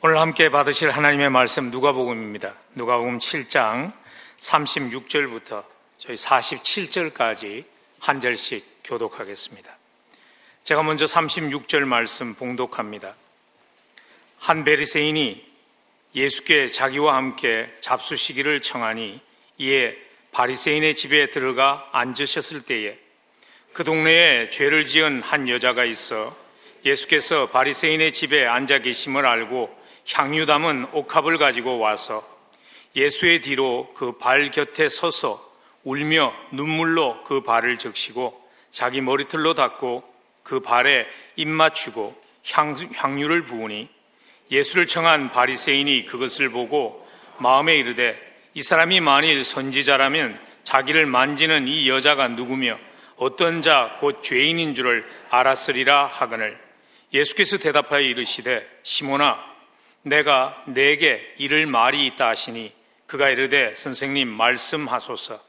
오늘 함께 받으실 하나님의 말씀 누가복음입니다. 누가복음 7장 36절부터 저희 47절까지 한 절씩 교독하겠습니다. 제가 먼저 36절 말씀 봉독합니다. 한 베리세인이 예수께 자기와 함께 잡수시기를 청하니 이에 바리세인의 집에 들어가 앉으셨을 때에 그 동네에 죄를 지은 한 여자가 있어 예수께서 바리세인의 집에 앉아 계심을 알고 향유 담은 옥합을 가지고 와서 예수의 뒤로 그 발 곁에 서서 울며 눈물로 그 발을 적시고 자기 머리털로 닦고 그 발에 입 맞추고 향, 향유를 부으니 예수를 청한 바리새인이 그것을 보고 마음에 이르되 이 사람이 만일 선지자라면 자기를 만지는 이 여자가 누구며 어떤 자 곧 죄인인 줄을 알았으리라 하거늘. 예수께서 대답하여 이르시되 시몬아 내가 내게 이를 말이 있다 하시니 그가 이르되 선생님 말씀하소서.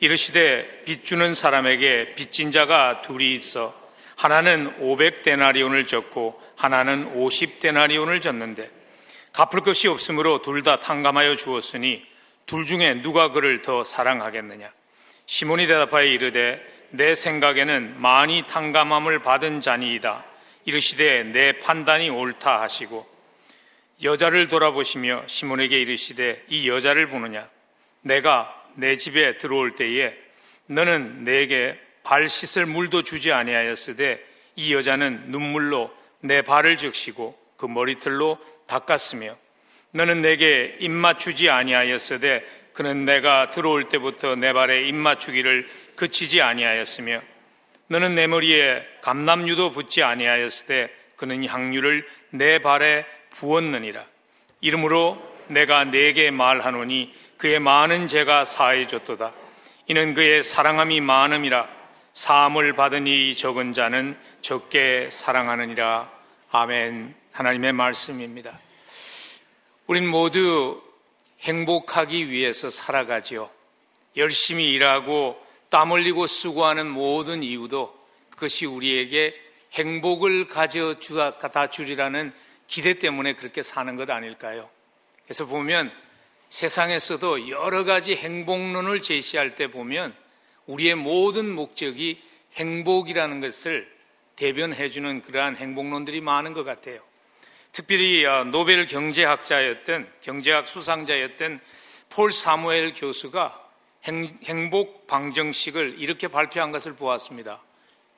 이르시되 빚 주는 사람에게 빚진 자가 둘이 있어 하나는 500데나리온을 졌고 하나는 50데나리온을 졌는데 갚을 것이 없으므로 둘 다 탕감하여 주었으니 둘 중에 누가 그를 더 사랑하겠느냐? 시몬이 대답하여 이르되 내 생각에는 많이 탕감함을 받은 자니이다. 이르시되 내 판단이 옳다 하시고 여자를 돌아보시며 시몬에게 이르시되 이 여자를 보느냐? 내가 내 집에 들어올 때에 너는 내게 발 씻을 물도 주지 아니하였으되 이 여자는 눈물로 내 발을 적시고 그 머리털로 닦았으며 너는 내게 입 맞추지 아니하였으되 그는 내가 들어올 때부터 내 발에 입 맞추기를 그치지 아니하였으며 너는 내 머리에 감남유도 붙지 아니하였으되 그는 향유를 내 발에 부었느니라. 이러므로 내가 내게 말하노니 그의 많은 죄가 사해졌도다. 이는 그의 사랑함이 많음이라 사함을 받으니 적은 자는 적게 사랑하느니라. 아멘. 하나님의 말씀입니다. 우린 모두 행복하기 위해서 살아가지요. 열심히 일하고 땀 흘리고 수고하는 모든 이유도 그것이 우리에게 행복을 가져다 주리라는 기대 때문에 그렇게 사는 것 아닐까요? 그래서 보면 세상에서도 여러 가지 행복론을 제시할 때 보면 우리의 모든 목적이 행복이라는 것을 대변해주는 그러한 행복론들이 많은 것 같아요. 특별히 어, 노벨 경제학자였던 경제학 수상자였던 폴 사무엘 교수가 행복 방정식을 이렇게 발표한 것을 보았습니다.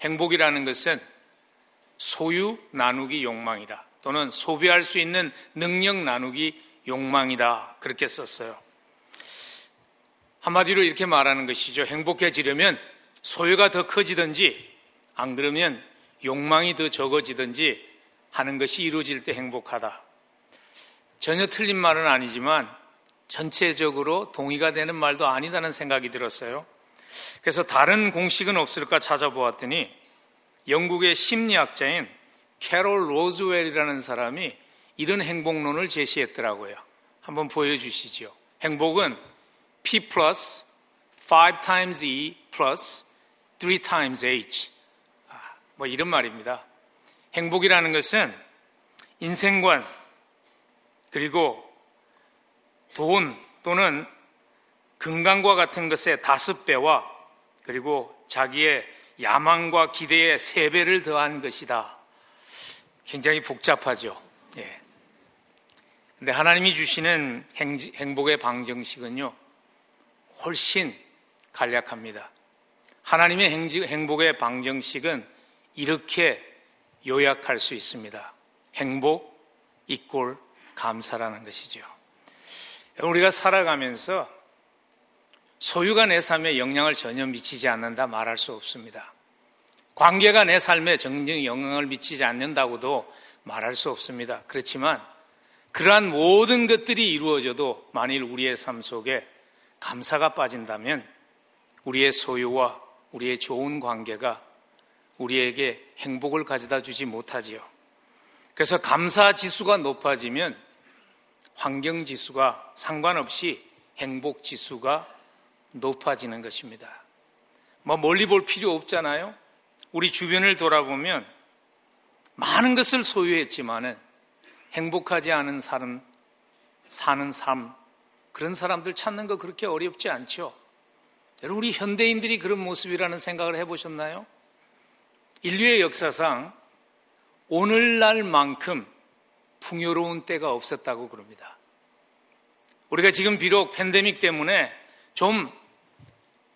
행복이라는 것은 소유 나누기 욕망이다. 또는 소비할 수 있는 능력 나누기 욕망이다. 그렇게 썼어요. 한마디로 이렇게 말하는 것이죠. 행복해지려면 소유가 더 커지든지 안 그러면 욕망이 더 적어지든지 하는 것이 이루어질 때 행복하다. 전혀 틀린 말은 아니지만 전체적으로 동의가 되는 말도 아니다는 생각이 들었어요. 그래서 다른 공식은 없을까 찾아보았더니 영국의 심리학자인 캐롤 로즈웰이라는 사람이 이런 행복론을 제시했더라고요. 한번 보여주시죠. 행복은 P 플러스 5 times E 플러스 3 times H. 아, 뭐 이런 말입니다. 행복이라는 것은 인생관, 그리고 돈 또는 건강과 같은 것의 다섯 배와 그리고 자기의 야망과 기대에 세 배를 더한 것이다. 굉장히 복잡하죠. 예. 근데 하나님이 주시는 행, 복의 방정식은요, 훨씬 간략합니다. 하나님의 행복의 방정식은 이렇게 요약할 수 있습니다. 행복 이꼴 감사라는 것이죠. 우리가 살아가면서 소유가 내 삶에 영향을 전혀 미치지 않는다 말할 수 없습니다. 관계가 내 삶에 정정 영향을 미치지 않는다고도 말할 수 없습니다. 그렇지만 그러한 모든 것들이 이루어져도 만일 우리의 삶 속에 감사가 빠진다면 우리의 소유와 우리의 좋은 관계가 우리에게 행복을 가져다 주지 못하지요. 그래서 감사 지수가 높아지면 환경 지수가 상관없이 행복 지수가 높아지는 것입니다. 뭐 멀리 볼 필요 없잖아요. 우리 주변을 돌아보면 많은 것을 소유했지만은 행복하지 않은 사람, 사는 삶, 그런 사람들 찾는 거 그렇게 어렵지 않죠. 여러분, 우리 현대인들이 그런 모습이라는 생각을 해보셨나요? 인류의 역사상 오늘날만큼 풍요로운 때가 없었다고 그럽니다. 우리가 지금 비록 팬데믹 때문에 좀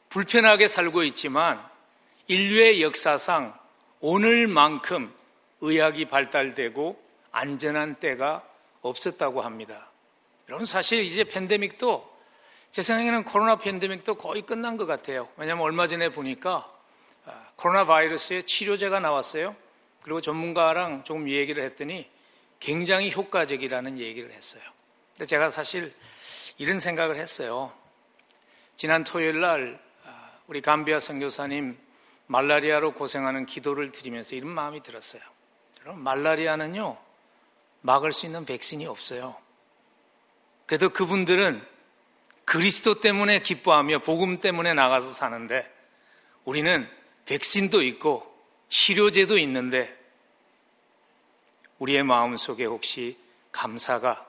불편하게 살고 있지만 인류의 역사상 오늘만큼 의학이 발달되고 안전한 때가 없었다고 합니다. 여러분 사실 이제 팬데믹도 제 생각에는 코로나 팬데믹도 거의 끝난 것 같아요. 왜냐하면 얼마 전에 보니까 아, 코로나 바이러스의 치료제가 나왔어요. 그리고 전문가랑 조금 얘기를 했더니 굉장히 효과적이라는 얘기를 했어요. 근데 제가 사실 이런 생각을 했어요. 지난 토요일 날 아, 우리 감비아 선교사님 말라리아로 고생하는 기도를 드리면서 이런 마음이 들었어요. 여러분, 말라리아는요, 막을 수 있는 백신이 없어요. 그래도 그분들은 그리스도 때문에 기뻐하며 복음 때문에 나가서 사는데 우리는 백신도 있고 치료제도 있는데 우리의 마음 속에 혹시 감사가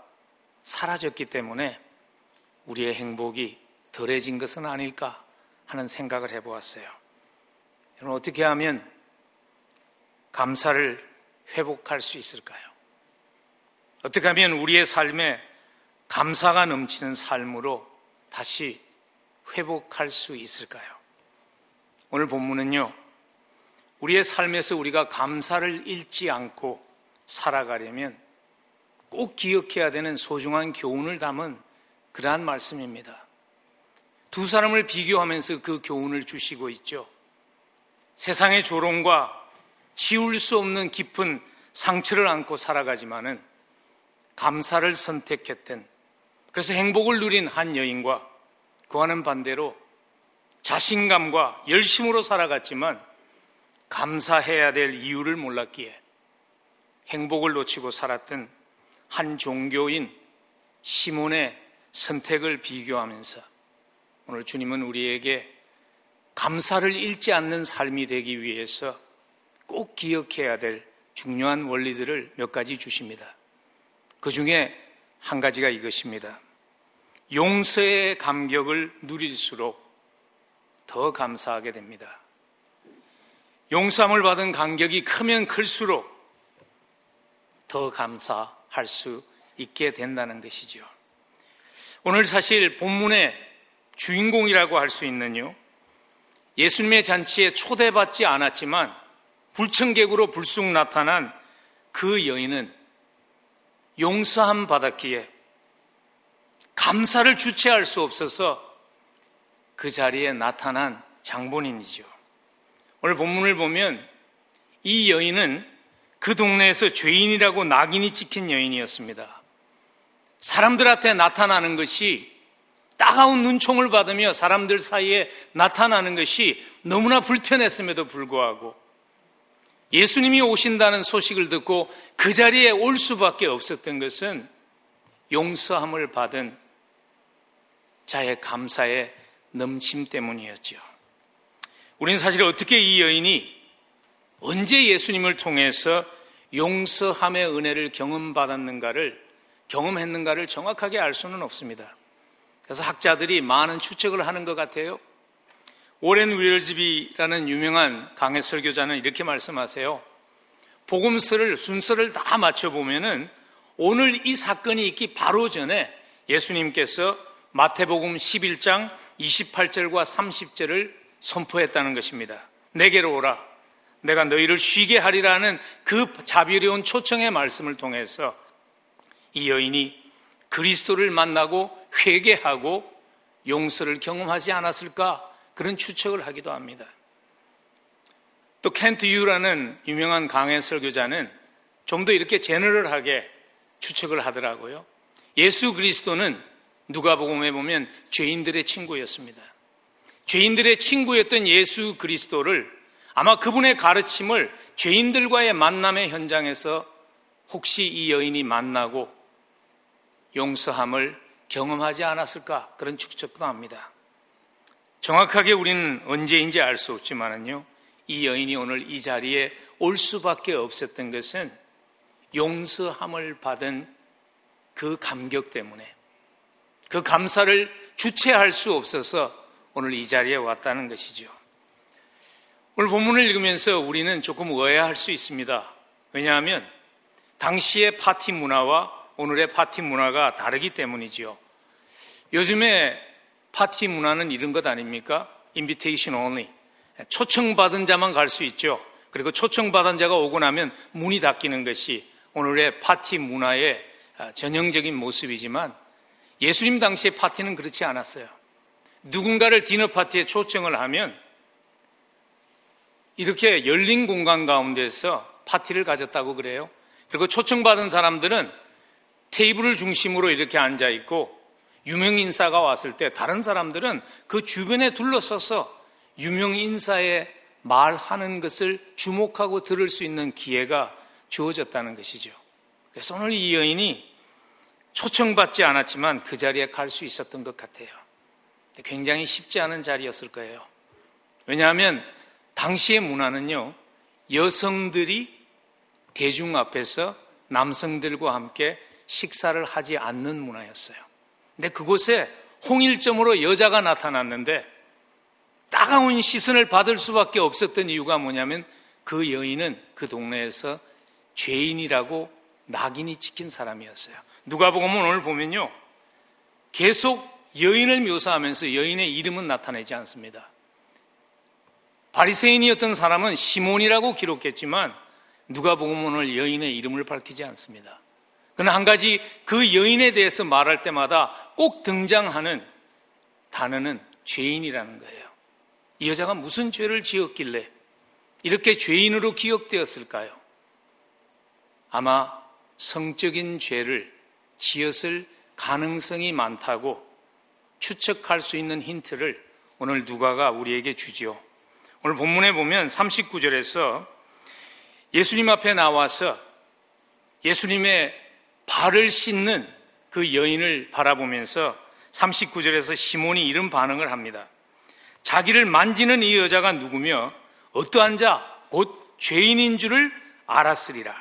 사라졌기 때문에 우리의 행복이 덜해진 것은 아닐까 하는 생각을 해보았어요. 여러분, 어떻게 하면 감사를 회복할 수 있을까요? 어떻게 하면 우리의 삶에 감사가 넘치는 삶으로 다시 회복할 수 있을까요? 오늘 본문은요, 우리의 삶에서 우리가 감사를 잃지 않고 살아가려면 꼭 기억해야 되는 소중한 교훈을 담은 그러한 말씀입니다. 두 사람을 비교하면서 그 교훈을 주시고 있죠. 세상의 조롱과 지울 수 없는 깊은 상처를 안고 살아가지만은 감사를 선택했던 그래서 행복을 누린 한 여인과 그와는 반대로 자신감과 열심으로 살아갔지만 감사해야 될 이유를 몰랐기에 행복을 놓치고 살았던 한 종교인 시몬의 선택을 비교하면서 오늘 주님은 우리에게 감사를 잃지 않는 삶이 되기 위해서 꼭 기억해야 될 중요한 원리들을 몇 가지 주십니다. 그 중에 한 가지가 이것입니다. 용서의 감격을 누릴수록 더 감사하게 됩니다. 용서함을 받은 감격이 크면 클수록 더 감사할 수 있게 된다는 것이죠. 오늘 사실 본문의 주인공이라고 할 수 있는요. 예수님의 잔치에 초대받지 않았지만 불청객으로 불쑥 나타난 그 여인은 용서함 받았기에 감사를 주체할 수 없어서 그 자리에 나타난 장본인이죠. 오늘 본문을 보면 이 여인은 그 동네에서 죄인이라고 낙인이 찍힌 여인이었습니다. 사람들한테 나타나는 것이 따가운 눈총을 받으며 사람들 사이에 나타나는 것이 너무나 불편했음에도 불구하고 예수님이 오신다는 소식을 듣고 그 자리에 올 수밖에 없었던 것은 용서함을 받은 자의 감사의 넘침 때문이었죠. 우리는 사실 어떻게 이 여인이 언제 예수님을 통해서 용서함의 은혜를 경험받았는가를 경험했는가를 정확하게 알 수는 없습니다. 그래서 학자들이 많은 추측을 하는 것 같아요. 오렌 윌즈비라는 유명한 강해 설교자는 이렇게 말씀하세요. 복음서를 순서를 다 맞춰 보면은 오늘 이 사건이 있기 바로 전에 예수님께서 마태복음 11장 28절과 30절을 선포했다는 것입니다. 내게로 오라. 내가 너희를 쉬게 하리라는 그 자비로운 초청의 말씀을 통해서 이 여인이 그리스도를 만나고 회개하고 용서를 경험하지 않았을까 그런 추측을 하기도 합니다. 또 켄트 유라는 유명한 강해 설교자는 좀 더 이렇게 제너럴하게 추측을 하더라고요. 예수 그리스도는 누가복음에 보면 죄인들의 친구였습니다. 죄인들의 친구였던 예수 그리스도를 아마 그분의 가르침을 죄인들과의 만남의 현장에서 혹시 이 여인이 만나고 용서함을 경험하지 않았을까 그런 추측도 합니다. 정확하게 우리는 언제인지 알 수 없지만은요, 이 여인이 오늘 이 자리에 올 수밖에 없었던 것은 용서함을 받은 그 감격 때문에 그 감사를 주체할 수 없어서 오늘 이 자리에 왔다는 것이죠. 오늘 본문을 읽으면서 우리는 조금 오해할 수 있습니다. 왜냐하면 당시의 파티 문화와 오늘의 파티 문화가 다르기 때문이지요. 요즘에 파티 문화는 이런 것 아닙니까? invitation only. 초청받은 자만 갈 수 있죠. 그리고 초청받은 자가 오고 나면 문이 닫히는 것이 오늘의 파티 문화의 전형적인 모습이지만 예수님 당시의 파티는 그렇지 않았어요. 누군가를 디너 파티에 초청을 하면 이렇게 열린 공간 가운데서 파티를 가졌다고 그래요. 그리고 초청받은 사람들은 테이블을 중심으로 이렇게 앉아 있고 유명 인사가 왔을 때 다른 사람들은 그 주변에 둘러서서 유명 인사의 말하는 것을 주목하고 들을 수 있는 기회가 주어졌다는 것이죠. 그래서 오늘 이 여인이 초청받지 않았지만 그 자리에 갈 수 있었던 것 같아요. 굉장히 쉽지 않은 자리였을 거예요. 왜냐하면 당시의 문화는요, 여성들이 대중 앞에서 남성들과 함께 식사를 하지 않는 문화였어요. 근데 그곳에 홍일점으로 여자가 나타났는데 따가운 시선을 받을 수밖에 없었던 이유가 뭐냐면 그 여인은 그 동네에서 죄인이라고 낙인이 찍힌 사람이었어요. 누가 보면 오늘 보면요. 계속 여인을 묘사하면서 여인의 이름은 나타내지 않습니다. 바리새인이었던 사람은 시몬이라고 기록했지만 누가 보면 오늘 여인의 이름을 밝히지 않습니다. 그러나 한 가지 그 여인에 대해서 말할 때마다 꼭 등장하는 단어는 죄인이라는 거예요. 이 여자가 무슨 죄를 지었길래 이렇게 죄인으로 기억되었을까요? 아마 성적인 죄를 지었을 가능성이 많다고 추측할 수 있는 힌트를 오늘 누가가 우리에게 주지요. 오늘 본문에 보면 39절에서 예수님 앞에 나와서 예수님의 발을 씻는 그 여인을 바라보면서 39절에서 시몬이 이런 반응을 합니다. 자기를 만지는 이 여자가 누구며 어떠한 자, 곧 죄인인 줄을 알았으리라.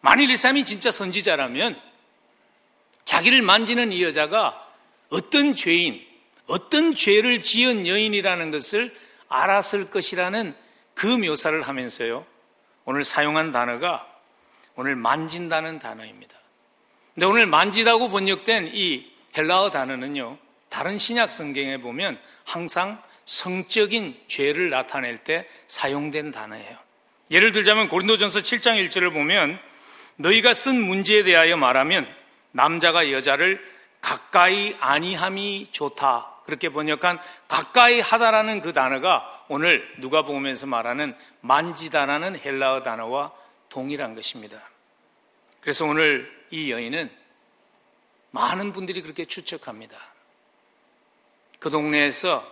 만일 이 사람이 진짜 선지자라면 자기를 만지는 이 여자가 어떤 죄인, 어떤 죄를 지은 여인이라는 것을 알았을 것이라는 그 묘사를 하면서요. 오늘 사용한 단어가 오늘 만진다는 단어입니다. 근데 오늘 만지다고 번역된 이 헬라어 단어는요, 다른 신약 성경에 보면 항상 성적인 죄를 나타낼 때 사용된 단어예요. 예를 들자면 고린도전서 7장 1절을 보면 너희가 쓴 문제에 대하여 말하면 남자가 여자를 가까이 아니함이 좋다. 그렇게 번역한 가까이 하다라는 그 단어가 오늘 누가 보면서 말하는 만지다라는 헬라어 단어와 동일한 것입니다. 그래서 오늘 이 여인은 많은 분들이 그렇게 추측합니다. 그 동네에서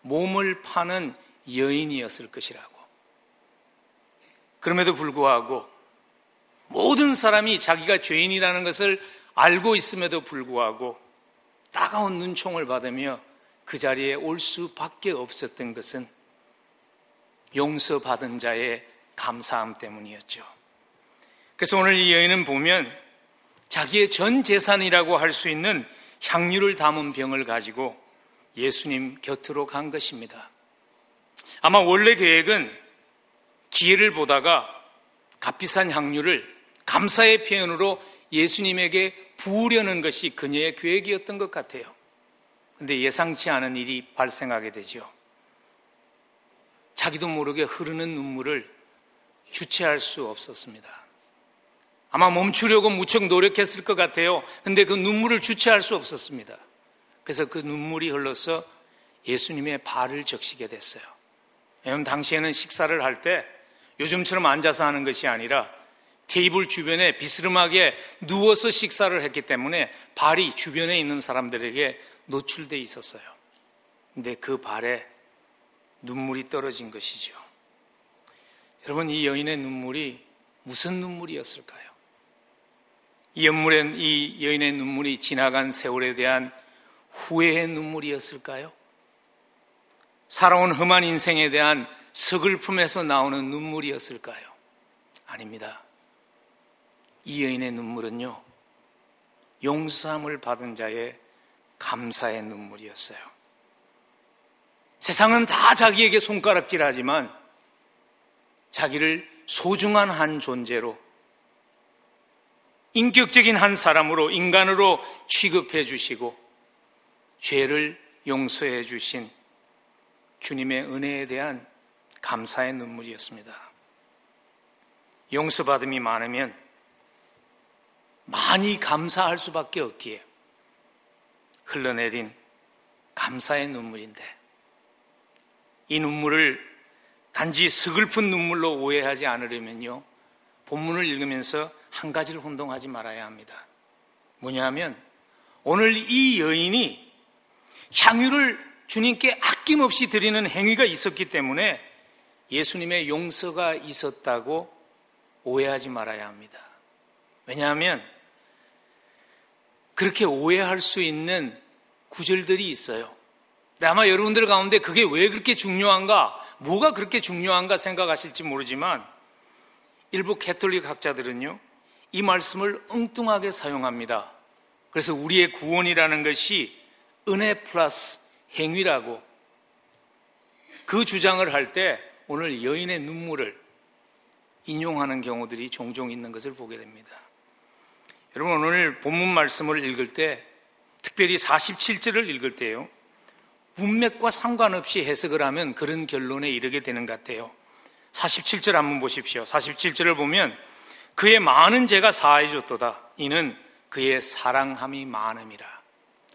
몸을 파는 여인이었을 것이라고. 그럼에도 불구하고 모든 사람이 자기가 죄인이라는 것을 알고 있음에도 불구하고 따가운 눈총을 받으며 그 자리에 올 수밖에 없었던 것은 용서받은 자의 감사함 때문이었죠. 그래서 오늘 이 여인은 보면 자기의 전 재산이라고 할 수 있는 향유를 담은 병을 가지고 예수님 곁으로 간 것입니다. 아마 원래 계획은 기회를 보다가 값비싼 향유를 감사의 표현으로 예수님에게 부으려는 것이 그녀의 계획이었던 것 같아요. 근데 예상치 않은 일이 발생하게 되죠. 자기도 모르게 흐르는 눈물을 주체할 수 없었습니다. 아마 멈추려고 무척 노력했을 것 같아요. 근데 그 눈물을 주체할 수 없었습니다. 그래서 그 눈물이 흘러서 예수님의 발을 적시게 됐어요. 왜냐하면 당시에는 식사를 할 때 요즘처럼 앉아서 하는 것이 아니라 테이블 주변에 비스름하게 누워서 식사를 했기 때문에 발이 주변에 있는 사람들에게 노출돼 있었어요. 근데 그 발에 눈물이 떨어진 것이죠. 여러분, 이 여인의 눈물이 무슨 눈물이었을까요? 이 연물의, 이 여인의 눈물이 지나간 세월에 대한 후회의 눈물이었을까요? 살아온 험한 인생에 대한 서글픔에서 나오는 눈물이었을까요? 아닙니다. 이 여인의 눈물은요, 용서함을 받은 자의 감사의 눈물이었어요. 세상은 다 자기에게 손가락질 하지만 자기를 소중한 한 존재로 인격적인 한 사람으로 인간으로 취급해 주시고 죄를 용서해 주신 주님의 은혜에 대한 감사의 눈물이었습니다. 용서받음이 많으면 많이 감사할 수밖에 없기에 흘러내린 감사의 눈물인데 이 눈물을 단지 서글픈 눈물로 오해하지 않으려면요. 본문을 읽으면서 한 가지를 혼동하지 말아야 합니다. 뭐냐 하면 오늘 이 여인이 향유를 주님께 아낌없이 드리는 행위가 있었기 때문에 예수님의 용서가 있었다고 오해하지 말아야 합니다. 왜냐하면 그렇게 오해할 수 있는 구절들이 있어요. 아마 여러분들 가운데 그게 왜 그렇게 중요한가, 뭐가 그렇게 중요한가 생각하실지 모르지만 일부 캐톨릭 학자들은요, 이 말씀을 엉뚱하게 사용합니다. 그래서 우리의 구원이라는 것이 은혜 플러스 행위라고 그 주장을 할 때 오늘 여인의 눈물을 인용하는 경우들이 종종 있는 것을 보게 됩니다. 여러분 오늘 본문 말씀을 읽을 때 특별히 47절을 읽을 때요. 문맥과 상관없이 해석을 하면 그런 결론에 이르게 되는 것 같아요. 47절 한번 보십시오. 47절을 보면 그의 많은 죄가 사해 줬도다. 이는 그의 사랑함이 많음이라.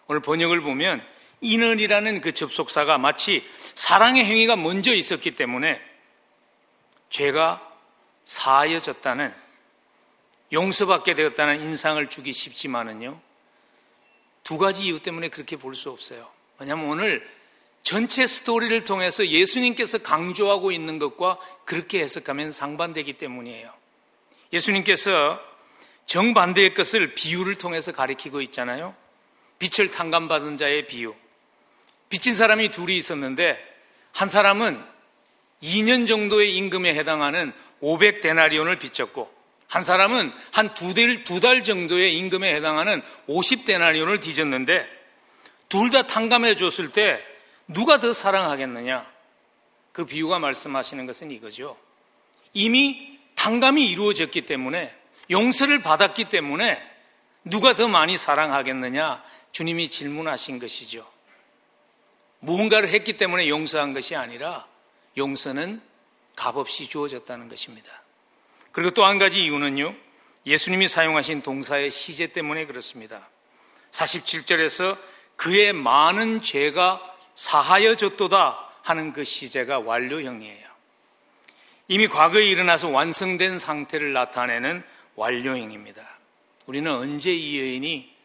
오늘 번역을 보면 인은이라는 그 접속사가 마치 사랑의 행위가 먼저 있었기 때문에 죄가 사하여졌다는 용서받게 되었다는 인상을 주기 쉽지만은요 두 가지 이유 때문에 그렇게 볼 수 없어요. 왜냐하면 오늘 전체 스토리를 통해서 예수님께서 강조하고 있는 것과 그렇게 해석하면 상반되기 때문이에요. 예수님께서 정반대의 것을 비유를 통해서 가리키고 있잖아요. 빛을 탕감받은 자의 비유. 빚진 사람이 둘이 있었는데 한 사람은 2년 정도의 임금에 해당하는 500데나리온을 빚졌고 한 사람은 한 두 달, 두 달 정도의 임금에 해당하는 50데나리온을 뒤졌는데 둘 다 탕감해 줬을 때 누가 더 사랑하겠느냐? 그 비유가 말씀하시는 것은 이거죠. 이미 탕감이 이루어졌기 때문에 용서를 받았기 때문에 누가 더 많이 사랑하겠느냐? 주님이 질문하신 것이죠. 무언가를 했기 때문에 용서한 것이 아니라 용서는 값없이 주어졌다는 것입니다. 그리고 또 한 가지 이유는요. 예수님이 사용하신 동사의 시제 때문에 그렇습니다. 47절에서 그의 많은 죄가 사하여졌도다 하는 그 시제가 완료형이에요. 이미 과거에 일어나서 완성된 상태를 나타내는 완료형입니다. 우리는 언제 이 여인이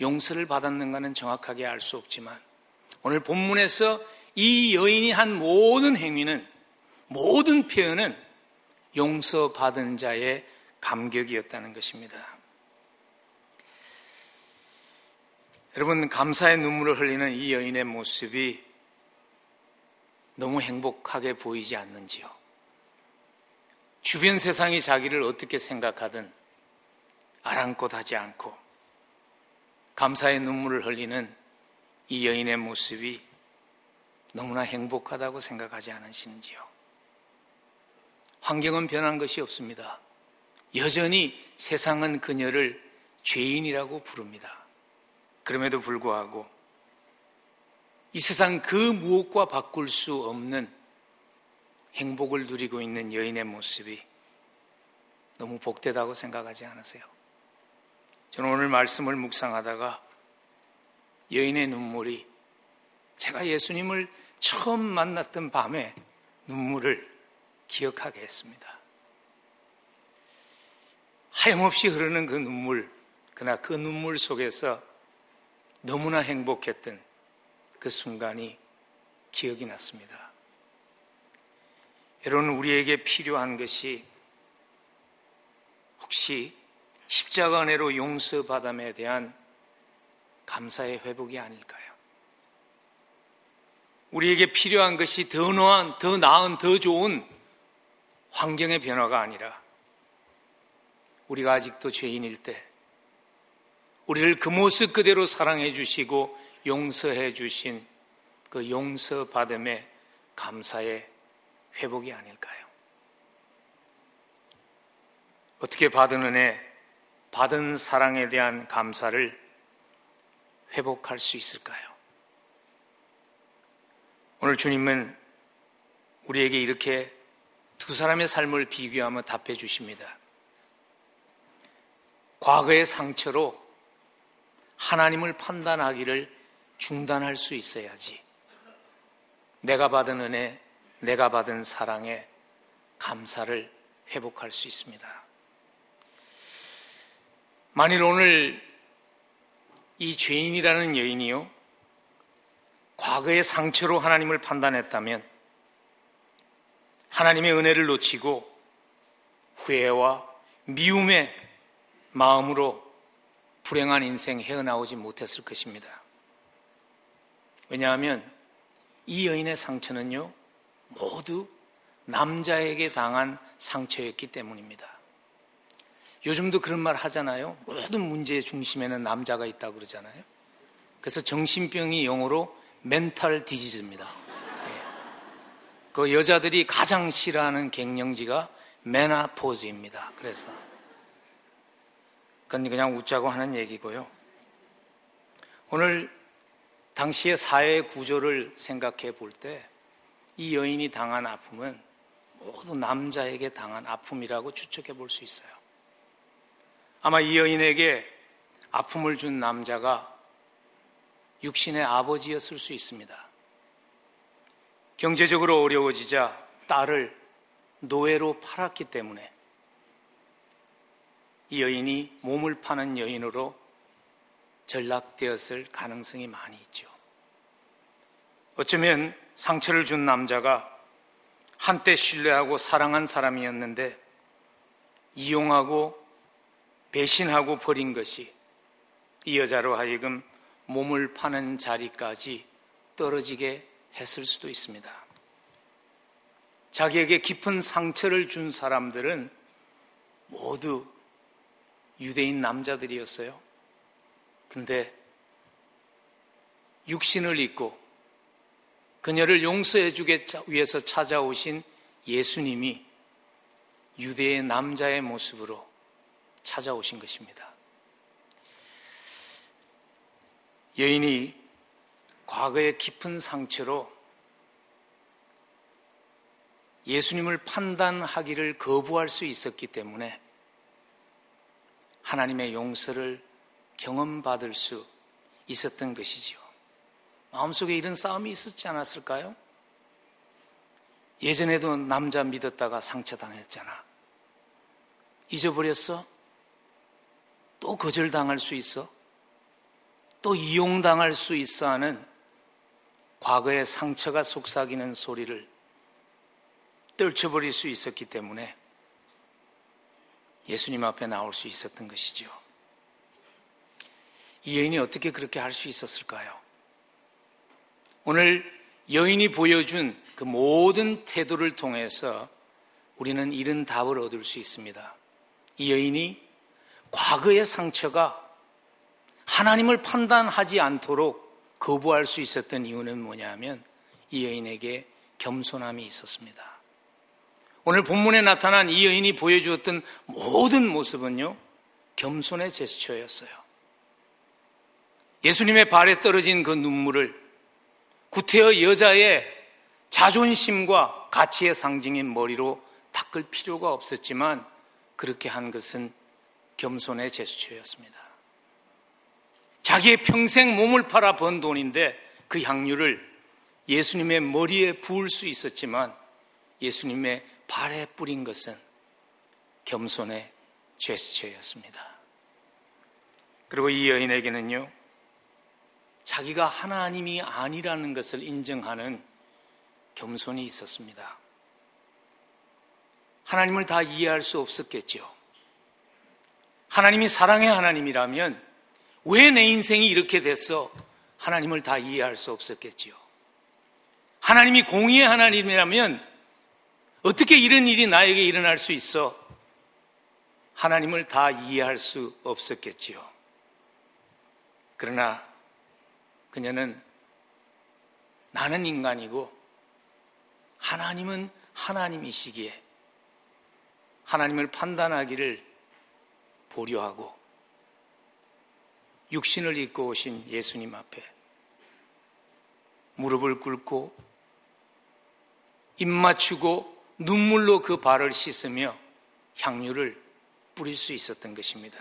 용서를 받았는가는 정확하게 알 수 없지만 오늘 본문에서 이 여인이 한 모든 행위는 모든 표현은 용서받은 자의 감격이었다는 것입니다. 여러분, 감사의 눈물을 흘리는 이 여인의 모습이 너무 행복하게 보이지 않는지요? 주변 세상이 자기를 어떻게 생각하든 아랑곳하지 않고 감사의 눈물을 흘리는 이 여인의 모습이 너무나 행복하다고 생각하지 않으시는지요? 환경은 변한 것이 없습니다. 여전히 세상은 그녀를 죄인이라고 부릅니다. 그럼에도 불구하고 이 세상 그 무엇과 바꿀 수 없는 행복을 누리고 있는 여인의 모습이 너무 복되다고 생각하지 않으세요? 저는 오늘 말씀을 묵상하다가 여인의 눈물이 제가 예수님을 처음 만났던 밤에 눈물을 기억하게 했습니다. 하염없이 흐르는 그 눈물, 그러나 그 눈물 속에서 너무나 행복했던 그 순간이 기억이 났습니다. 여러분, 우리에게 필요한 것이 혹시 십자가 은혜로 용서받음에 대한 감사의 회복이 아닐까요? 우리에게 필요한 것이 더 나은, 더 나은, 더 좋은 환경의 변화가 아니라 우리가 아직도 죄인일 때 우리를 그 모습 그대로 사랑해 주시고 용서해 주신 그 용서받음의 감사의 회복이 아닐까요? 어떻게 받은 은혜, 받은 사랑에 대한 감사를 회복할 수 있을까요? 오늘 주님은 우리에게 이렇게 두 사람의 삶을 비교하며 답해 주십니다. 과거의 상처로 하나님을 판단하기를 중단할 수 있어야지. 내가 받은 은혜, 내가 받은 사랑에 감사를 회복할 수 있습니다. 만일 오늘 이 죄인이라는 여인이요, 과거의 상처로 하나님을 판단했다면, 하나님의 은혜를 놓치고 후회와 미움의 마음으로 불행한 인생 헤어나오지 못했을 것입니다. 왜냐하면 이 여인의 상처는요, 모두 남자에게 당한 상처였기 때문입니다. 요즘도 그런 말 하잖아요. 모든 문제의 중심에는 남자가 있다고 그러잖아요. 그래서 정신병이 영어로 멘탈 디지즈입니다. 예. 그 여자들이 가장 싫어하는 갱년기가 메나포즈입니다. 그래서 그건 그냥 웃자고 하는 얘기고요. 오늘 당시의 사회 구조를 생각해 볼 때 이 여인이 당한 아픔은 모두 남자에게 당한 아픔이라고 추측해 볼 수 있어요. 아마 이 여인에게 아픔을 준 남자가 육신의 아버지였을 수 있습니다. 경제적으로 어려워지자 딸을 노예로 팔았기 때문에 이 여인이 몸을 파는 여인으로 전락되었을 가능성이 많이 있죠. 어쩌면 상처를 준 남자가 한때 신뢰하고 사랑한 사람이었는데 이용하고 배신하고 버린 것이 이 여자로 하여금 몸을 파는 자리까지 떨어지게 했을 수도 있습니다. 자기에게 깊은 상처를 준 사람들은 모두 유대인 남자들이었어요. 근데 육신을 입고 그녀를 용서해 주기 위해서 찾아오신 예수님이 유대의 남자의 모습으로 찾아오신 것입니다. 여인이 과거의 깊은 상처로 예수님을 판단하기를 거부할 수 있었기 때문에 하나님의 용서를 경험받을 수 있었던 것이지요. 마음속에 이런 싸움이 있었지 않았을까요? 예전에도 남자 믿었다가 상처당했잖아. 잊어버렸어? 또 거절당할 수 있어? 또 이용당할 수 있어 하는 과거의 상처가 속삭이는 소리를 떨쳐버릴 수 있었기 때문에 예수님 앞에 나올 수 있었던 것이죠. 이 여인이 어떻게 그렇게 할 수 있었을까요? 오늘 여인이 보여준 그 모든 태도를 통해서 우리는 이런 답을 얻을 수 있습니다. 이 여인이 과거의 상처가 하나님을 판단하지 않도록 거부할 수 있었던 이유는 뭐냐면 이 여인에게 겸손함이 있었습니다. 오늘 본문에 나타난 이 여인이 보여주었던 모든 모습은요, 겸손의 제스처였어요. 예수님의 발에 떨어진 그 눈물을 구태여 여자의 자존심과 가치의 상징인 머리로 닦을 필요가 없었지만 그렇게 한 것은 겸손의 제스처였습니다. 자기의 평생 몸을 팔아 번 돈인데 그 향유를 예수님의 머리에 부을 수 있었지만 예수님의 발에 뿌린 것은 겸손의 제스처였습니다. 그리고 이 여인에게는요, 자기가 하나님이 아니라는 것을 인정하는 겸손이 있었습니다. 하나님을 다 이해할 수 없었겠죠. 하나님이 사랑의 하나님이라면 왜 내 인생이 이렇게 됐어? 하나님을 다 이해할 수 없었겠지요. 하나님이 공의의 하나님이라면 어떻게 이런 일이 나에게 일어날 수 있어? 하나님을 다 이해할 수 없었겠지요. 그러나 그녀는 나는 인간이고 하나님은 하나님이시기에 하나님을 판단하기를 보려하고 육신을 입고 오신 예수님 앞에 무릎을 꿇고 입 맞추고 눈물로 그 발을 씻으며 향유를 뿌릴 수 있었던 것입니다.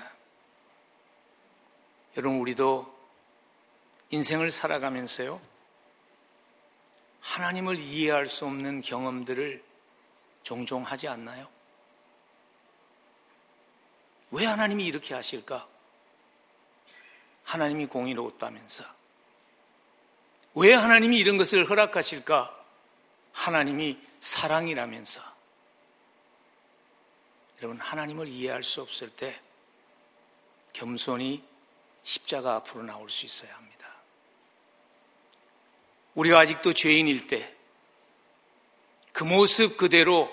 여러분, 우리도 인생을 살아가면서요, 하나님을 이해할 수 없는 경험들을 종종 하지 않나요? 왜 하나님이 이렇게 하실까? 하나님이 공의로웠다면서. 왜 하나님이 이런 것을 허락하실까? 하나님이 사랑이라면서. 여러분, 하나님을 이해할 수 없을 때 겸손히 십자가 앞으로 나올 수 있어야 합니다. 우리가 아직도 죄인일 때 그 모습 그대로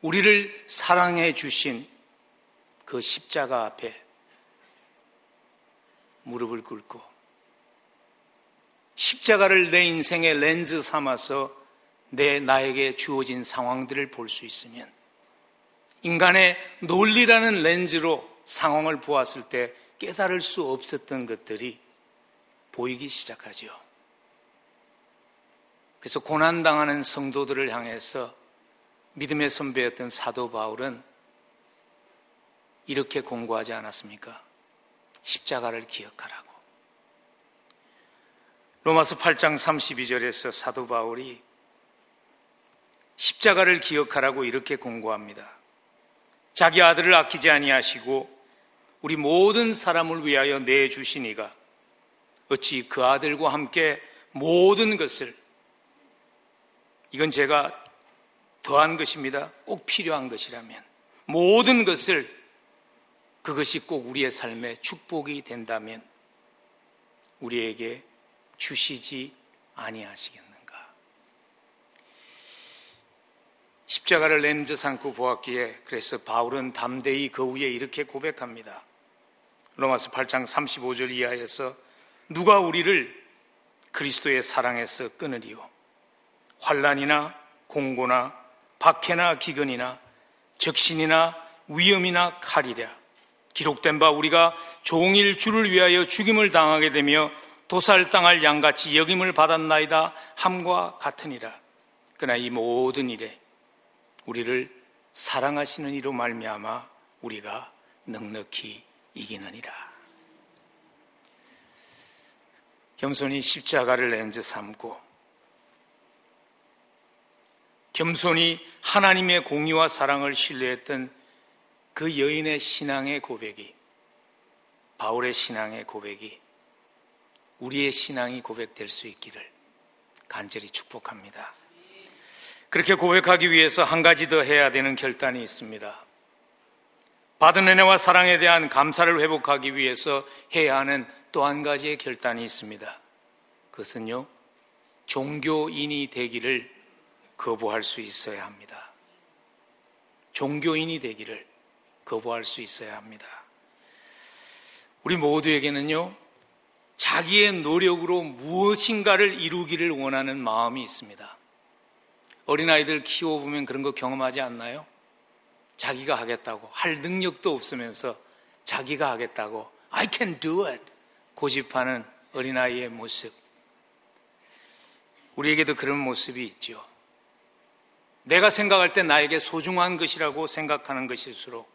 우리를 사랑해 주신 그 십자가 앞에 무릎을 꿇고 십자가를 내 인생의 렌즈 삼아서 내 나에게 주어진 상황들을 볼 수 있으면 인간의 논리라는 렌즈로 상황을 보았을 때 깨달을 수 없었던 것들이 보이기 시작하죠. 그래서 고난당하는 성도들을 향해서 믿음의 선배였던 사도 바울은 이렇게 공고하지 않았습니까? 십자가를 기억하라고. 로마서 8장 32절에서 사도 바울이 십자가를 기억하라고 이렇게 공고합니다. 자기 아들을 아끼지 아니하시고 우리 모든 사람을 위하여 내주시니가 어찌 그 아들과 함께 모든 것을 이건 제가 더한 것입니다. 꼭 필요한 것이라면 모든 것을 그것이 꼭 우리의 삶의 축복이 된다면 우리에게 주시지 아니하시겠나? 십자가를 렌즈 삼고 보았기에 그래서 바울은 담대히 그 위에 이렇게 고백합니다. 로마서 8장 35절 이하에서 누가 우리를 그리스도의 사랑에서 끊으리요 환란이나 공고나 박해나 기근이나 적신이나 위험이나 칼이랴 기록된 바 우리가 종일 주를 위하여 죽임을 당하게 되며 도살당할 양같이 여김을 받았나이다 함과 같으니라 그러나 이 모든 일에 우리를 사랑하시는 이로 말미암아 우리가 넉넉히 이기느니라. 겸손히 십자가를 렌즈 삼고 겸손히 하나님의 공의와 사랑을 신뢰했던 그 여인의 신앙의 고백이 바울의 신앙의 고백이 우리의 신앙이 고백될 수 있기를 간절히 축복합니다. 그렇게 고백하기 위해서 한 가지 더 해야 되는 결단이 있습니다. 받은 은혜와 사랑에 대한 감사를 회복하기 위해서 해야 하는 또 한 가지의 결단이 있습니다. 그것은요, 종교인이 되기를 거부할 수 있어야 합니다. 종교인이 되기를 거부할 수 있어야 합니다. 우리 모두에게는요, 자기의 노력으로 무엇인가를 이루기를 원하는 마음이 있습니다. 어린아이들 키워보면 그런 거 경험하지 않나요? 자기가 하겠다고 할 능력도 없으면서 자기가 하겠다고 I can do it 고집하는 어린아이의 모습 우리에게도 그런 모습이 있죠. 내가 생각할 때 나에게 소중한 것이라고 생각하는 것일수록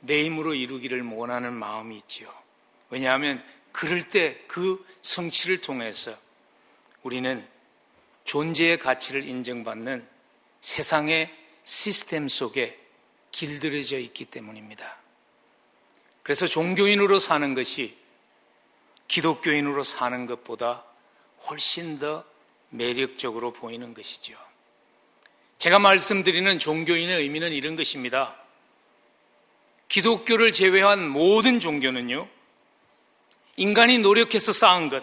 내 힘으로 이루기를 원하는 마음이 있죠. 왜냐하면 그럴 때 그 성취를 통해서 우리는 존재의 가치를 인정받는 세상의 시스템 속에 길들여져 있기 때문입니다. 그래서 종교인으로 사는 것이 기독교인으로 사는 것보다 훨씬 더 매력적으로 보이는 것이죠. 제가 말씀드리는 종교인의 의미는 이런 것입니다. 기독교를 제외한 모든 종교는요, 인간이 노력해서 쌓은 것,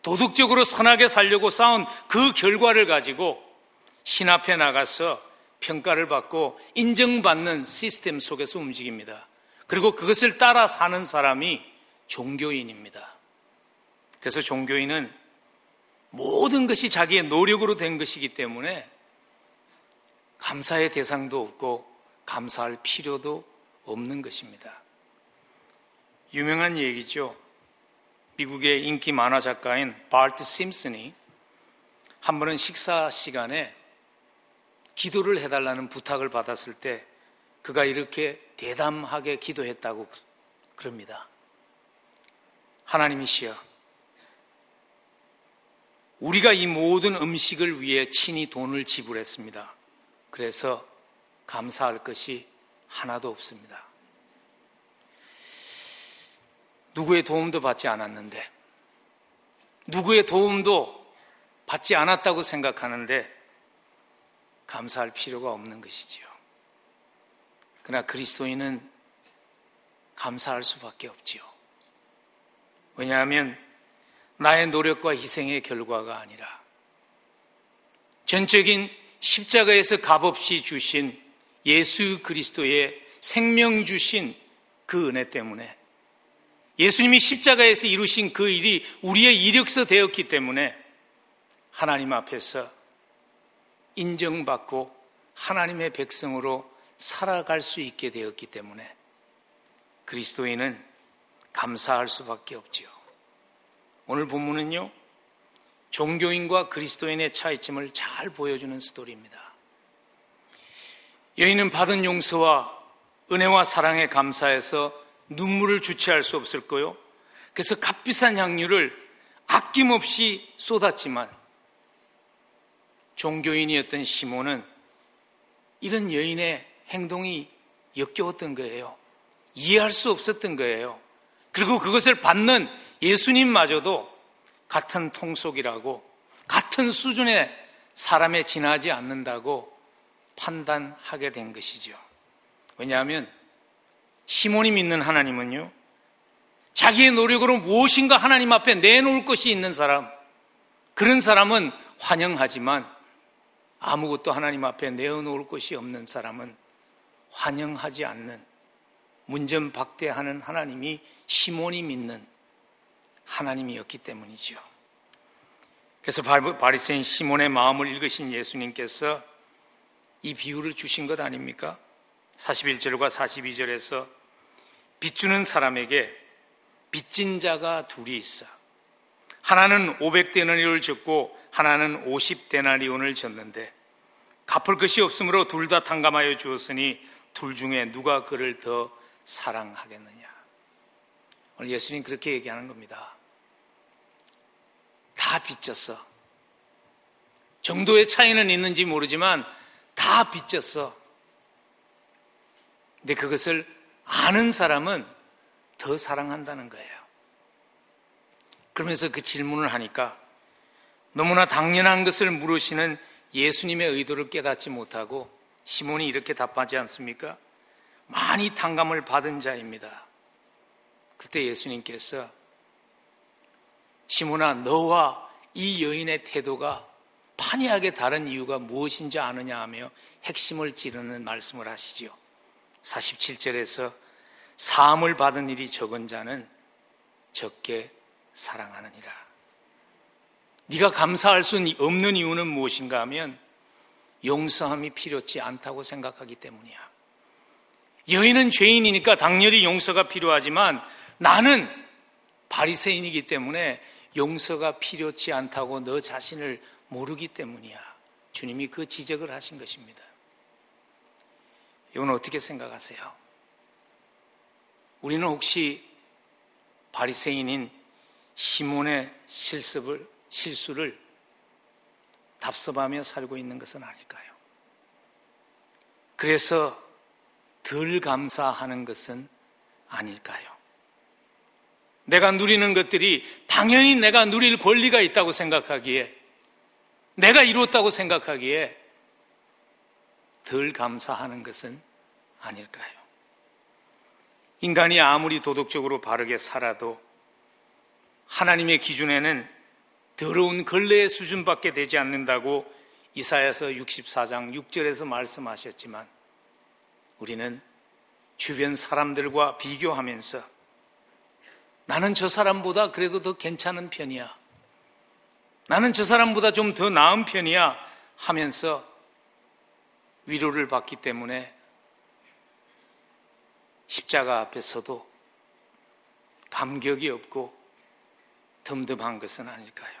도덕적으로 선하게 살려고 쌓은 그 결과를 가지고 신 앞에 나가서 평가를 받고 인정받는 시스템 속에서 움직입니다. 그리고 그것을 따라 사는 사람이 종교인입니다. 그래서 종교인은 모든 것이 자기의 노력으로 된 것이기 때문에 감사의 대상도 없고 감사할 필요도 없는 것입니다. 유명한 얘기죠. 미국의 인기 만화 작가인 바트 심슨이 한 번은 식사 시간에 기도를 해달라는 부탁을 받았을 때 그가 이렇게 대담하게 기도했다고 그럽니다. 하나님이시여, 우리가 이 모든 음식을 위해 친히 돈을 지불했습니다. 그래서 감사할 것이 하나도 없습니다. 누구의 도움도 받지 않았는데, 누구의 도움도 받지 않았다고 생각하는데, 감사할 필요가 없는 것이지요. 그러나 그리스도인은 감사할 수밖에 없지요. 왜냐하면 나의 노력과 희생의 결과가 아니라 전적인 십자가에서 값없이 주신 예수 그리스도의 생명 주신 그 은혜 때문에 예수님이 십자가에서 이루신 그 일이 우리의 이력서 되었기 때문에 하나님 앞에서 인정받고 하나님의 백성으로 살아갈 수 있게 되었기 때문에 그리스도인은 감사할 수밖에 없지요. 오늘 본문은요, 종교인과 그리스도인의 차이점을 잘 보여주는 스토리입니다. 여인은 받은 용서와 은혜와 사랑에 감사해서 눈물을 주체할 수 없을 거요. 그래서 값비싼 향유를 아낌없이 쏟았지만 종교인이었던 시몬은 이런 여인의 행동이 역겨웠던 거예요. 이해할 수 없었던 거예요. 그리고 그것을 받는 예수님마저도 같은 통속이라고 같은 수준의 사람에 지나지 않는다고 판단하게 된 것이죠. 왜냐하면 시몬이 믿는 하나님은요, 자기의 노력으로 무엇인가 하나님 앞에 내놓을 것이 있는 사람, 그런 사람은 환영하지만 아무것도 하나님 앞에 내어놓을 것이 없는 사람은 환영하지 않는 문전박대하는 하나님이 시몬이 믿는 하나님이었기 때문이죠. 그래서 바리새인 시몬의 마음을 읽으신 예수님께서 이 비유를 주신 것 아닙니까? 41절과 42절에서 빚주는 사람에게 빚진 자가 둘이 있어. 하나는 500데나리온을 줬고 하나는 50데나리온을 줬는데 갚을 것이 없으므로 둘 다 탕감하여 주었으니 둘 중에 누가 그를 더 사랑하겠느냐. 오늘 예수님 그렇게 얘기하는 겁니다. 다 빚졌어. 정도의 차이는 있는지 모르지만 다 빚졌어. 근데 그것을 아는 사람은 더 사랑한다는 거예요. 그러면서 그 질문을 하니까 너무나 당연한 것을 물으시는 예수님의 의도를 깨닫지 못하고 시몬이 이렇게 답하지 않습니까? 많이 탕감을 받은 자입니다. 그때 예수님께서 시몬아 너와 이 여인의 태도가 판이하게 다른 이유가 무엇인지 아느냐 하며 핵심을 찌르는 말씀을 하시지요. 47절에서 사함을 받은 일이 적은 자는 적게 사랑하느니라. 네가 감사할 수 없는 이유는 무엇인가 하면 용서함이 필요치 않다고 생각하기 때문이야. 여인은 죄인이니까 당연히 용서가 필요하지만 나는 바리새인이기 때문에 용서가 필요치 않다고 너 자신을 모르기 때문이야. 주님이 그 지적을 하신 것입니다. 이건 어떻게 생각하세요? 우리는 혹시 바리새인인 시몬의 실습을 실수를 답습하며 살고 있는 것은 아닐까요? 그래서 덜 감사하는 것은 아닐까요? 내가 누리는 것들이 당연히 내가 누릴 권리가 있다고 생각하기에 내가 이루었다고 생각하기에 덜 감사하는 것은 아닐까요? 인간이 아무리 도덕적으로 바르게 살아도 하나님의 기준에는 더러운 걸레의 수준밖에 되지 않는다고 이사야서 64장 6절에서 말씀하셨지만 우리는 주변 사람들과 비교하면서 나는 저 사람보다 그래도 더 괜찮은 편이야. 나는 저 사람보다 좀 더 나은 편이야 하면서 위로를 받기 때문에 십자가 앞에서도 감격이 없고 덤덤한 것은 아닐까요?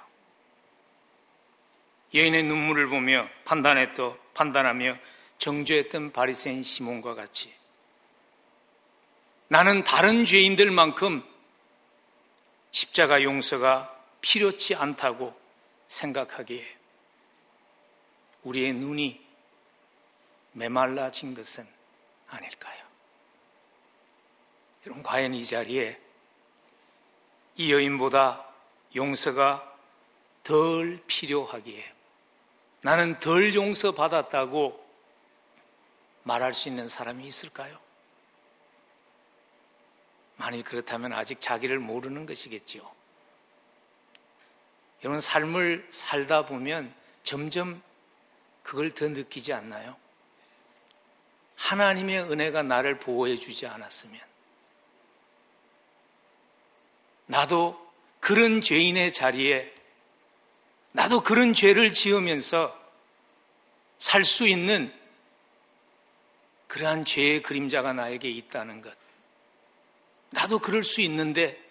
여인의 눈물을 보며 판단했던 판단하며 정죄했던 바리새인 시몬과 같이 나는 다른 죄인들만큼 십자가 용서가 필요치 않다고 생각하기에 우리의 눈이 메말라진 것은 아닐까요? 여러분, 과연 이 자리에 이 여인보다 용서가 덜 필요하기에 나는 덜 용서받았다고 말할 수 있는 사람이 있을까요? 만일 그렇다면 아직 자기를 모르는 것이겠지요. 여러분, 삶을 살다 보면 점점 그걸 더 느끼지 않나요? 하나님의 은혜가 나를 보호해 주지 않았으면, 나도 그런 죄인의 자리에 나도 그런 죄를 지으면서 살 수 있는 그러한 죄의 그림자가 나에게 있다는 것. 나도 그럴 수 있는데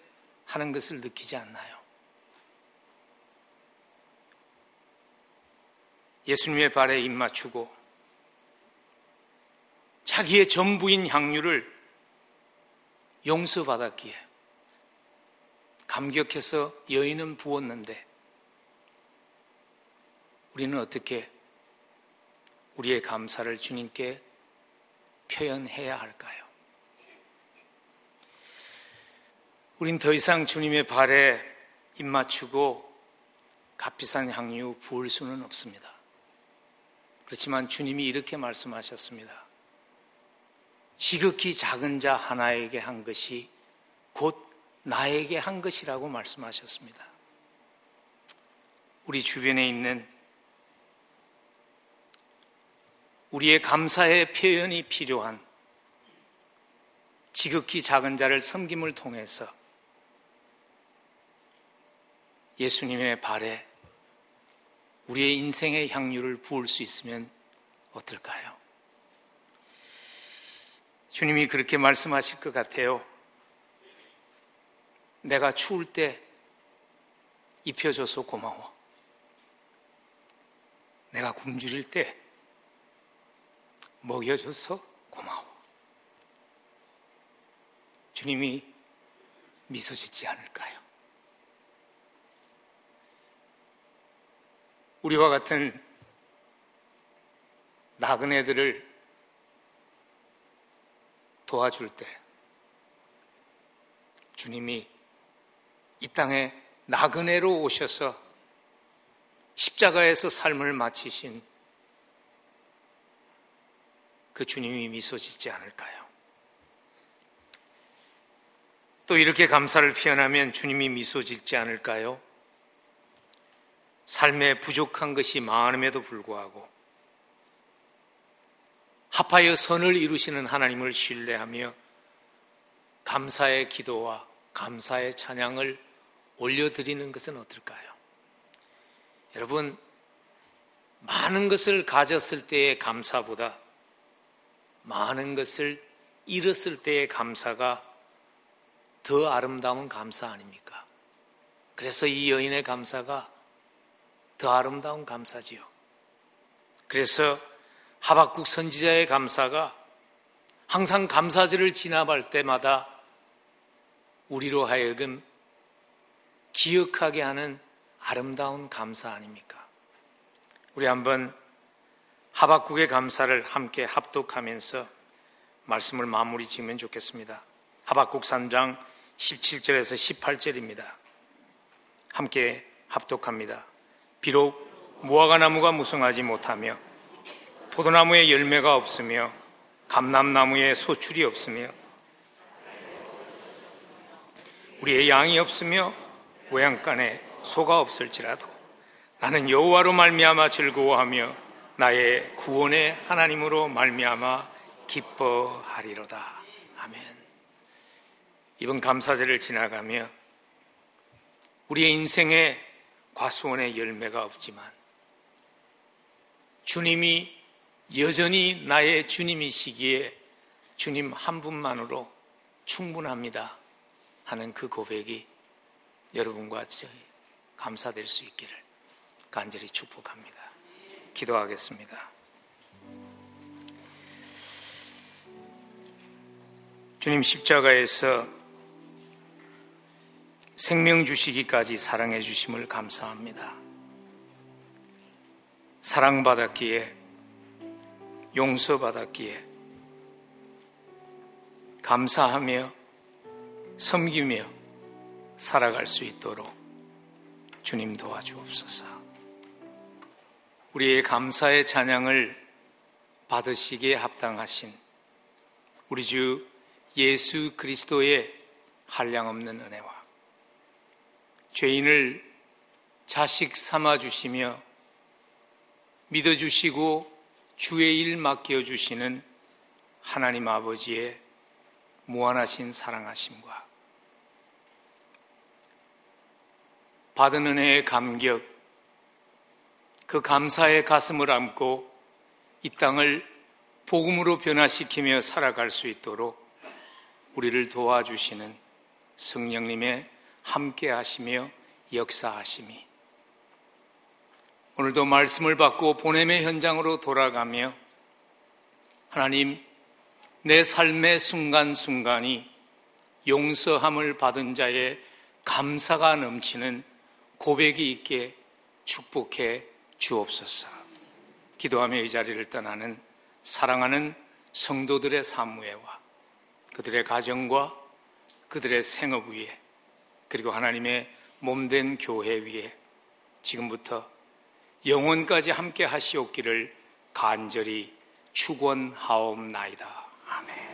하는 것을 느끼지 않나요? 예수님의 발에 입 맞추고 자기의 전부인 향유를 용서받았기에 감격해서 여인은 부었는데 우리는 어떻게 우리의 감사를 주님께 표현해야 할까요? 우린 더 이상 주님의 발에 입 맞추고 값비싼 향유 부을 수는 없습니다. 그렇지만 주님이 이렇게 말씀하셨습니다. 지극히 작은 자 하나에게 한 것이 곧 나에게 한 것이라고 말씀하셨습니다. 우리 주변에 있는 우리의 감사의 표현이 필요한 지극히 작은 자를 섬김을 통해서 예수님의 발에 우리의 인생의 향유를 부을 수 있으면 어떨까요? 주님이 그렇게 말씀하실 것 같아요. 내가 추울 때 입혀줘서 고마워. 내가 굶주릴 때 먹여줘서 고마워. 주님이 미소 짓지 않을까요? 우리와 같은 나그네들을 도와줄 때 주님이 이 땅에 나그네로 오셔서 십자가에서 삶을 마치신 그 주님이 미소 짓지 않을까요? 또 이렇게 감사를 표현하면 주님이 미소 짓지 않을까요? 삶에 부족한 것이 많음에도 불구하고 합하여 선을 이루시는 하나님을 신뢰하며 감사의 기도와 감사의 찬양을 올려드리는 것은 어떨까요? 여러분, 많은 것을 가졌을 때의 감사보다 많은 것을 잃었을 때의 감사가 더 아름다운 감사 아닙니까? 그래서 이 여인의 감사가 더 아름다운 감사지요. 그래서 하박국 선지자의 감사가 항상 감사절을 지나갈 때마다 우리로 하여금 기억하게 하는 아름다운 감사 아닙니까? 우리 한번 하박국의 감사를 함께 합독하면서 말씀을 마무리 지으면 좋겠습니다. 하박국 3장 17절에서 18절입니다. 함께 합독합니다. 비록 무화과 나무가 무성하지 못하며 포도나무에 열매가 없으며 감람나무에 소출이 없으며 우리의 양이 없으며 외양간에 소가 없을지라도 나는 여호와로 말미암아 즐거워하며 나의 구원의 하나님으로 말미암아 기뻐하리로다. 아멘. 이번 감사제를 지나가며 우리의 인생에 과수원의 열매가 없지만 주님이 여전히 나의 주님이시기에 주님 한 분만으로 충분합니다 하는 그 고백이 여러분과 저희 감사될 수 있기를 간절히 축복합니다. 기도하겠습니다. 주님 십자가에서 생명 주시기까지 사랑해 주심을 감사합니다. 사랑받았기에 용서받았기에 감사하며 섬기며 살아갈 수 있도록 주님 도와주옵소서. 우리의 감사의 찬양을 받으시기에 합당하신 우리 주 예수 그리스도의 한량없는 은혜와 죄인을 자식 삼아 주시며 믿어 주시고 주의 일 맡겨 주시는 하나님 아버지의 무한하신 사랑하심과 받은 은혜의 감격, 그 감사의 가슴을 안고 이 땅을 복음으로 변화시키며 살아갈 수 있도록 우리를 도와주시는 성령님의 함께 하시며 역사하심이 오늘도 말씀을 받고 보냄의 현장으로 돌아가며 하나님 내 삶의 순간순간이 용서함을 받은 자의 감사가 넘치는 고백이 있게 축복해 주옵소서. 기도하며 이 자리를 떠나는 사랑하는 성도들의 사무회와 그들의 가정과 그들의 생업 위에 그리고 하나님의 몸된 교회 위에 지금부터 영원까지 함께 하시옵기를 간절히 축원하옵나이다. 아멘.